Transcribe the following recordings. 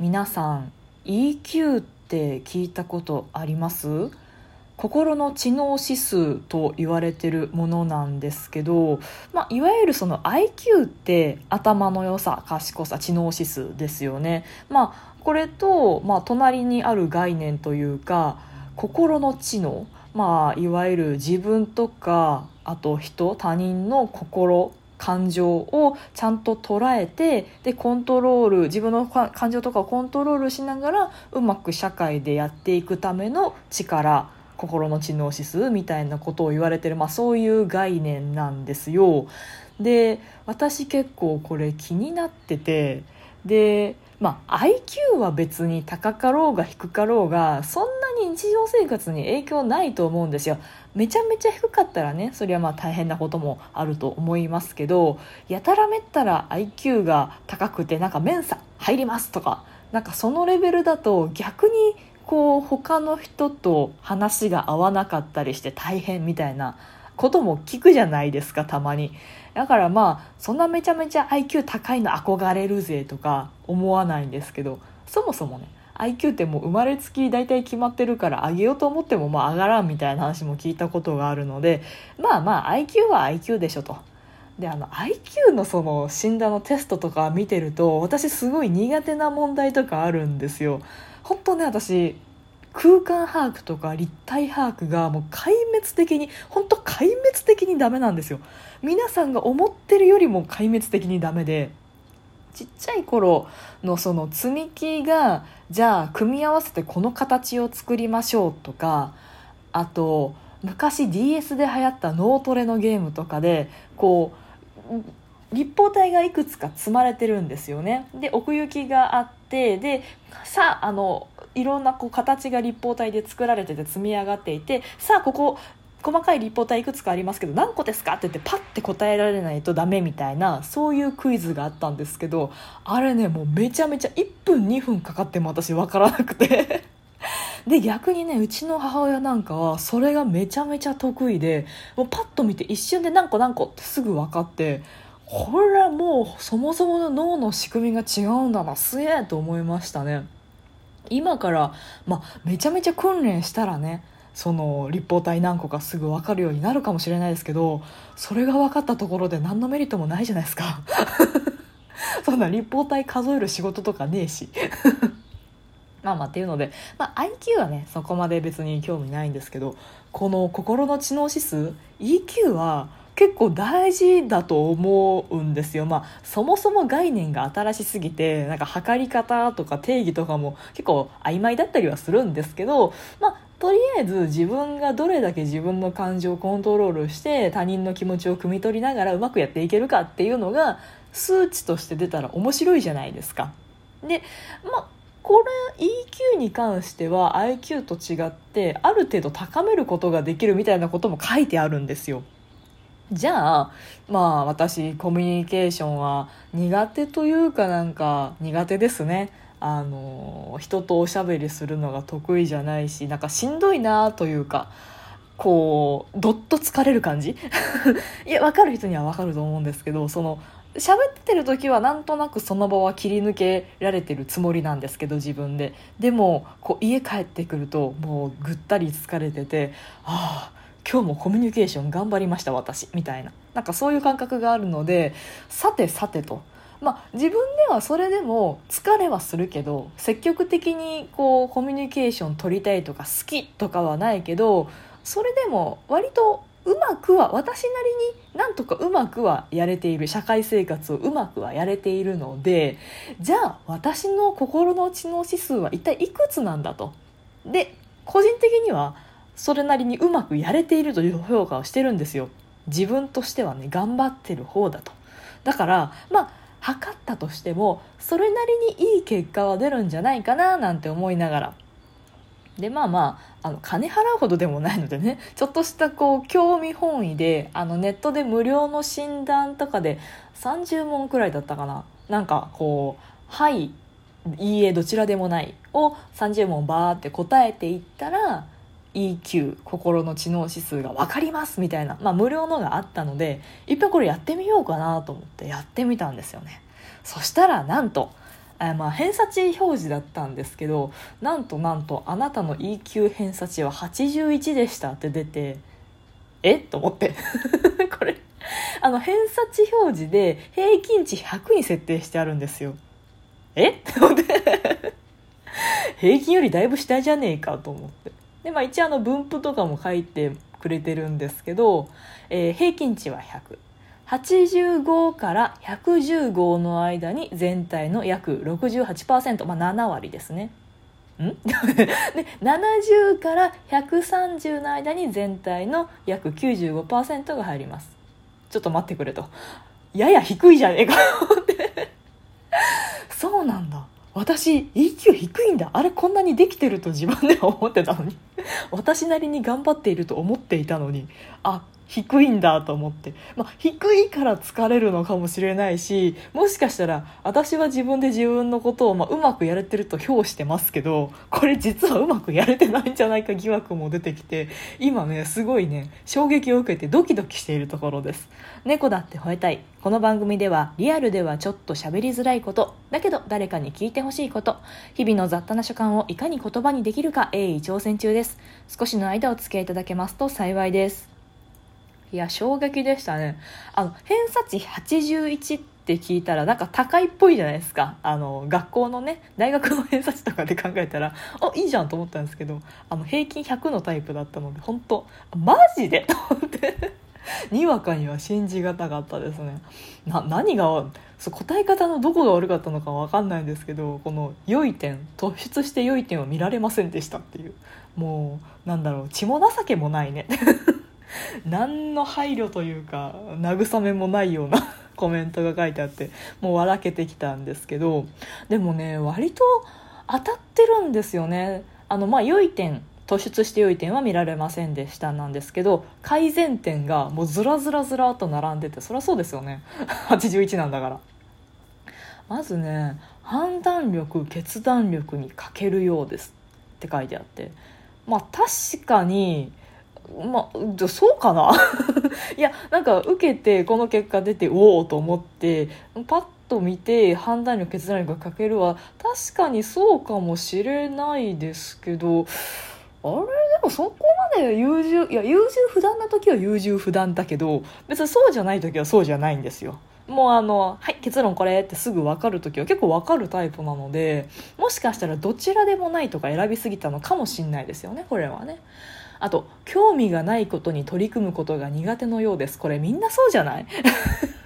皆さん EQ って聞いたことあります？心の知能指数と言われてるものなんですけど、まあ、いわゆるその IQ って頭の良さ賢さ知能指数ですよね。まあ、これと、まあ、隣にある概念というか心の知能、まあ、いわゆる自分とかあと人他人の心感情をちゃんと捉えてでコントロール自分の感情とかをコントロールしながらうまく社会でやっていくための力心の知能指数みたいなことを言われてる、まあ、そういう概念なんですよ。で私結構これ気になっててでまあ IQ は別に高かろうが低かろうがそんなに日常生活に影響ないと思うんですよ。めちゃめちゃ低かったらねそれはまあ大変なこともあると思いますけどやたらめったら IQ が高くてなんかメンサ入りますとかなんかそのレベルだと逆にこう他の人と話が合わなかったりして大変みたいなことも聞くじゃないですかたまに。だからまあそんなめちゃめちゃ IQ 高いの憧れるぜとか思わないんですけどそもそもね IQ ってもう生まれつき大体決まってるから上げようと思ってもまあ上がらんみたいな話も聞いたことがあるのでまあまあ IQ は IQ でしょと。であの IQ のその診断のテストとか見てると私すごい苦手な問題とかあるんですよ。本当ね私空間把握とか立体把握がもう壊滅的に本当壊滅的にダメなんですよ皆さんが思ってるよりも壊滅的にダメでちっちゃい頃のその積み木がじゃあ組み合わせてこの形を作りましょうとかあと昔 DS で流行った脳トレのゲームとかでこう立方体がいくつか積まれてるんですよね。で奥行きがあってでさああのいろんなこう形が立方体で作られてて積み上がっていてさあここ細かい立方体いくつかありますけど何個ですかって言ってパッて答えられないとダメみたいなそういうクイズがあったんですけどあれねもうめちゃめちゃ1分2分かかっても私分からなくて で逆にねうちの母親なんかはそれがめちゃめちゃ得意でもうパッと見て一瞬で何個何個ってすぐ分かってこれはもうそもそもの脳の仕組みが違うんだなすげえと思いましたね。今から、まあ、めちゃめちゃ訓練したらねその立方体何個かすぐ分かるようになるかもしれないですけどそれが分かったところで何のメリットもないじゃないですか そんな立方体数える仕事とかねえし まあまあっていうので、まあ、IQ はねそこまで別に興味ないんですけどこの心の知能指数 EQ は結構大事だと思うんですよ。まあ、そもそも概念が新しすぎて、なんか測り方とか定義とかも結構曖昧だったりはするんですけど、まあ、とりあえず自分がどれだけ自分の感情をコントロールして他人の気持ちを汲み取りながらうまくやっていけるかっていうのが数値として出たら面白いじゃないですか。で、ま、これ EQ に関しては IQ と違ってある程度高めることができるみたいなことも書いてあるんですよ。じゃあまあ私コミュニケーションは苦手というかなんか苦手ですねあの人とおしゃべりするのが得意じゃないしなんかしんどいなというかこうどっと疲れる感じ？いや分かる人には分かると思うんですけどその喋ってる時はなんとなくその場は切り抜けられてるつもりなんですけど自分で。でもこう家帰ってくるともうぐったり疲れててああ今日もコミュニケーション頑張りました私。みたいな。なんかそういう感覚があるのでさてさてと。まあ、自分ではそれでも疲れはするけど積極的にこうコミュニケーション取りたいとか好きとかはないけどそれでも割とうまくは私なりになんとかうまくはやれている社会生活をうまくはやれているのでじゃあ私の心の知能指数は一体いくつなんだと。で個人的にはそれなりにうまくやれているという評価をしてるんですよ自分としてはね頑張ってる方だとだからまあ測ったとしてもそれなりにいい結果は出るんじゃないかななんて思いながら。でまあまああの金払うほどでもないのでね ちょっとしたこう興味本位であのネットで無料の診断とかで30問くらいだったかな。なんかこう「はい」「いいえ」どちらでもないを30問バーって答えていったら EQ 心の知能指数が分かりますみたいな、まあ、無料のがあったのでいっぺんこれやってみようかなと思ってやってみたんですよね。そしたらなんとあまあ偏差値表示だったんですけどなんとなんとあなたの EQ 偏差値は81でしたって出てえと思って。これあの偏差値表示で平均値100に設定してあるんですよ。えっ？て思って平均よりだいぶ下じゃねえかと思って。でまあ一応あの分布とかも書いてくれてるんですけど、えー、平均値は100 85から115の間に全体の約68%、まあ、7割ですね。ん？で70から130の間に全体の約95%が入ります。ちょっと待ってくれと。やや低いじゃねえか。っ てそうなんだ。私 EQ 低いんだ。あれこんなにできてると自分では思ってたのに。私なりに頑張っていると思っていたのに。あ低いんだと思って、まあ、低いから疲れるのかもしれないしもしかしたら私は自分で自分のことを、まあ、うまくやれてると評してますけどこれ実はうまくやれてないんじゃないか疑惑も出てきて今ねすごいね衝撃を受けてドキドキしているところです。猫だって吠えたい。この番組ではリアルではちょっと喋りづらいことだけど誰かに聞いてほしいこと日々の雑多な所感をいかに言葉にできるか鋭意挑戦中です。少しの間お付き合いいただけますと幸いです。いや衝撃でしたね。あの偏差値81って聞いたらなんか高いっぽいじゃないですか。あの学校のね大学の偏差値とかで考えたらあいいじゃんと思ったんですけどあの平均100のタイプだったので本当マジで？と思って。にわかには信じがたかったですね。な何がそう答え方のどこが悪かったのか分かんないんですけどこの良い点突出して良い点は見られませんでしたっていう。もうなんだろう血も情けもないね。何の配慮というか慰めもないような コメントが書いてあってもう笑けてきたんですけどでもね割と当たってるんですよね。あのまあ良い点突出して良い点は見られませんでしたなんですけど改善点がもうずらずらずらと並んでてそりゃそうですよね。81なんだから。まずね判断力決断力に欠けるようですって書いてあって。まあ確かにまあ、そうかな？いやなんか受けてこの結果出ておおと思ってパッと見て判断力決断力が欠けるは確かにそうかもしれないですけどあれ？でもそこまで優柔いや優柔不断な時は優柔不断だけど別にそうじゃない時はそうじゃないんですよ。もうあのはい結論これってすぐ分かる時は結構分かるタイプなのでもしかしたらどちらでもないとか選びすぎたのかもしんないですよねこれはね。あと興味がないことに取り組むことが苦手のようです。これみんなそうじゃない？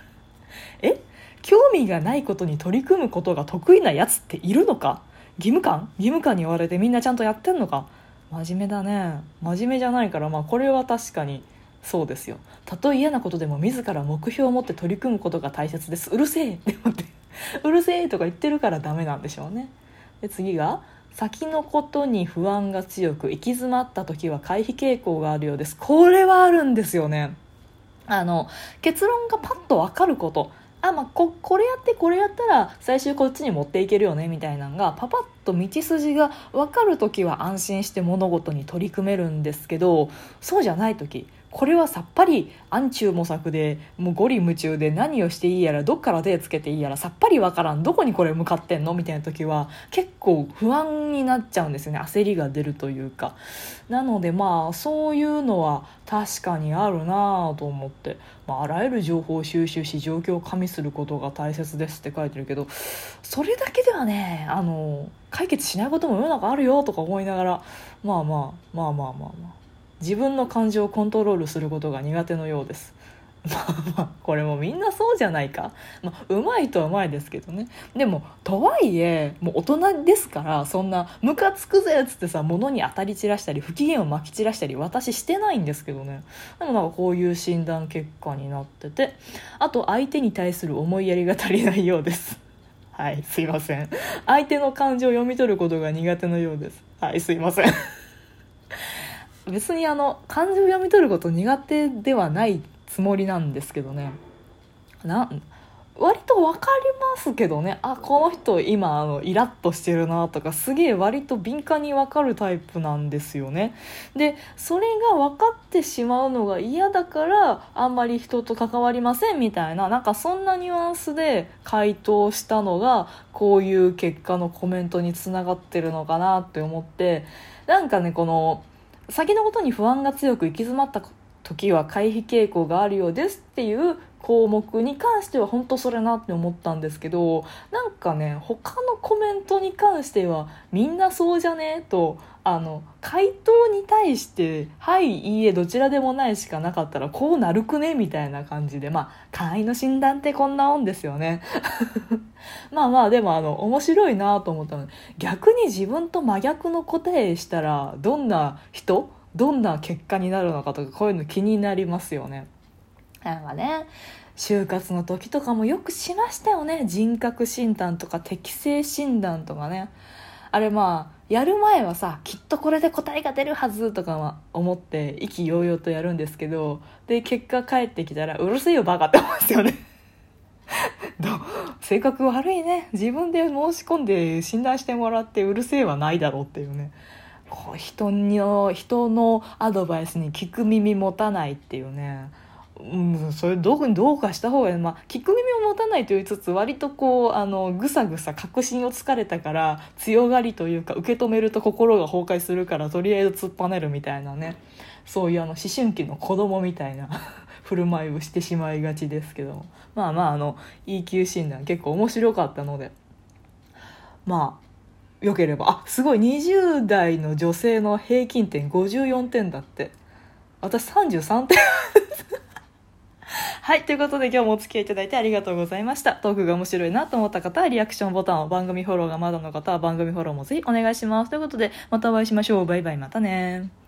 え？興味がないことに取り組むことが得意なやつっているのか？義務感？義務感に言われてみんなちゃんとやってんのか？真面目だね。真面目じゃないからまあこれは確かにそうですよ。たとえ嫌なことでも自ら目標を持って取り組むことが大切です。うるせえ。って思ってうるせえとか言ってるからダメなんでしょうね。で次が？先のことに不安が強く行き詰まった時は回避傾向があるようです。これはあるんですよね。あの結論がパッと分かること。あまあここれやってこれやったら最終こっちに持っていけるよねみたいなのがパパッと道筋が分かる時は安心して物事に取り組めるんですけどそうじゃない時これはさっぱり暗中模索でもうゴリ夢中で何をしていいやらどっから手つけていいやらさっぱりわからんどこにこれ向かってんのみたいな時は結構不安になっちゃうんですよね焦りが出るというか。なのでまあそういうのは確かにあるなぁと思って、まあ、あらゆる情報を収集し状況を加味することが大切ですって書いてるけどそれだけではねあの解決しないことも世の中あるよとか思いながらまあまあまあまあまあまあ。自分の感情をコントロールすることが苦手のようです。まあまあこれもみんなそうじゃないか、まあ、うまいとはうまいですけどね。でもとはいえもう大人ですからそんなムカつくぜっつってさ物に当たり散らしたり不機嫌をまき散らしたり私してないんですけどね。でもなんかこういう診断結果になっててあと相手に対する思いやりが足りないようです。はいすいません。相手の感情を読み取ることが苦手のようです。はいすいません。別にあの漢字を読み取ること苦手ではないつもりなんですけどね。な割と分かりますけどね。あこの人今あのイラッとしてるなとかすげえ割と敏感に分かるタイプなんですよね。でそれが分かってしまうのが嫌だからあんまり人と関わりませんみたいななんかそんなニュアンスで回答したのがこういう結果のコメントにつながってるのかなって思ってなんかねこの先のことに不安が強く行き詰まった時は回避傾向があるようですっていう項目に関しては本当それなって思ったんですけどなんかね他のコメントに関してはみんなそうじゃね？とあの回答に対して「はいいいえどちらでもない」しかなかったらこうなるくね？みたいな感じでまあ簡易の診断ってこんなもんですよね。まあまあでもあの面白いなと思ったので逆に自分と真逆の答えしたらどんな人？どんな結果になるのかとかこういうの気になりますよね。なんかね就活の時とかもよくしましたよね。人格診断とか適性診断とかね。あれまあやる前はさきっとこれで答えが出るはずとかは思って意気揚々とやるんですけどで結果返ってきたらうるせえよバカって思うんですよね。性格悪いね。自分で申し込んで診断してもらってうるせえはないだろうっていうね。こう人の人のアドバイスに聞く耳持たないっていうね。うん、それどうどうかした方がいい、まあ、聞く耳を持たないと言いつつ割とこうあのぐさぐさ確信をつかれたから強がりというか受け止めると心が崩壊するからとりあえず突っぱねるみたいなね。そういうあの思春期の子供みたいな 振る舞いをしてしまいがちですけど。まあまああの EQ 診断結構面白かったので。まあよければ。あすごい20代の女性の平均点54点だって。私33点。はい。ということで今日もお付き合いいただいてありがとうございました。トークが面白いなと思った方はリアクションボタンを番組フォローがまだの方は番組フォローもぜひお願いします。ということでまたお会いしましょう。バイバイまたね